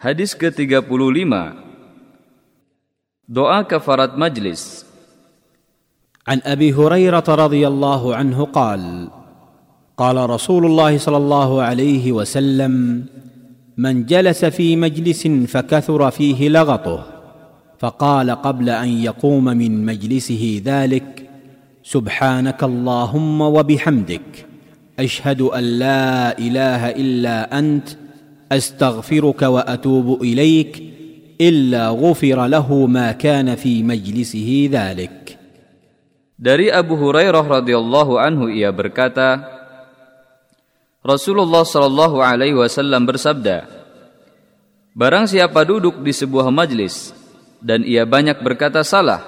Hadis ke-35 Doa kafarat majlis. عن ابي هريره رضي الله عنه قال قال رسول الله صلى الله عليه وسلم من جلس في مجلس فكثر فيه لغطه فقال قبل ان يقوم من مجلسه ذلك سبحانك اللهم وبحمدك اشهد ان لا اله الا انت استغفرك واتوب اليك الا غفر له ما كان في مجلسه ذلك Dari Abu Hurairah radhiyallahu anhu ia berkata, Rasulullah shallallahu alaihi wasallam bersabda, Barang siapa duduk di sebuah majlis dan ia banyak berkata salah,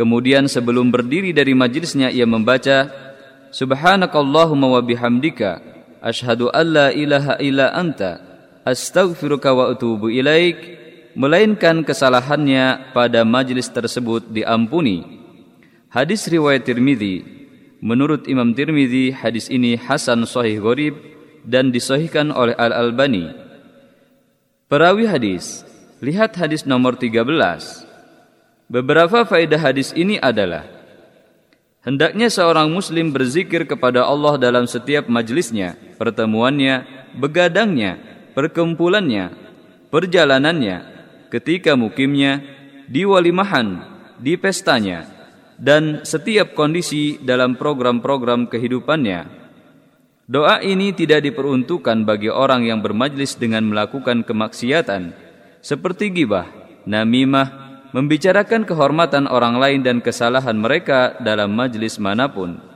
kemudian sebelum berdiri dari majlisnya ia membaca, Subhanakallahumma wa bihamdika, ashhadu an la ilaha illa anta, astaghfiruka wa atubu ilaik, melainkan kesalahannya pada majlis tersebut diampuni Hadis riwayat Tirmidzi. Menurut Imam Tirmidzi, hadis ini hasan sahih gharib dan disahihkan oleh Al-Albani. Perawi hadis, lihat hadis nomor 13. Beberapa faedah hadis ini adalah Hendaknya seorang muslim berzikir kepada Allah dalam setiap majlisnya, pertemuannya, begadangnya, perkumpulannya, perjalanannya, ketika mukimnya, di walimahan, di pestanya, dan setiap kondisi dalam program-program kehidupannya. Doa ini tidak diperuntukkan bagi orang yang bermajlis dengan melakukan kemaksiatan seperti gibah, namimah, membicarakan kehormatan orang lain dan kesalahan mereka dalam majlis mana pun.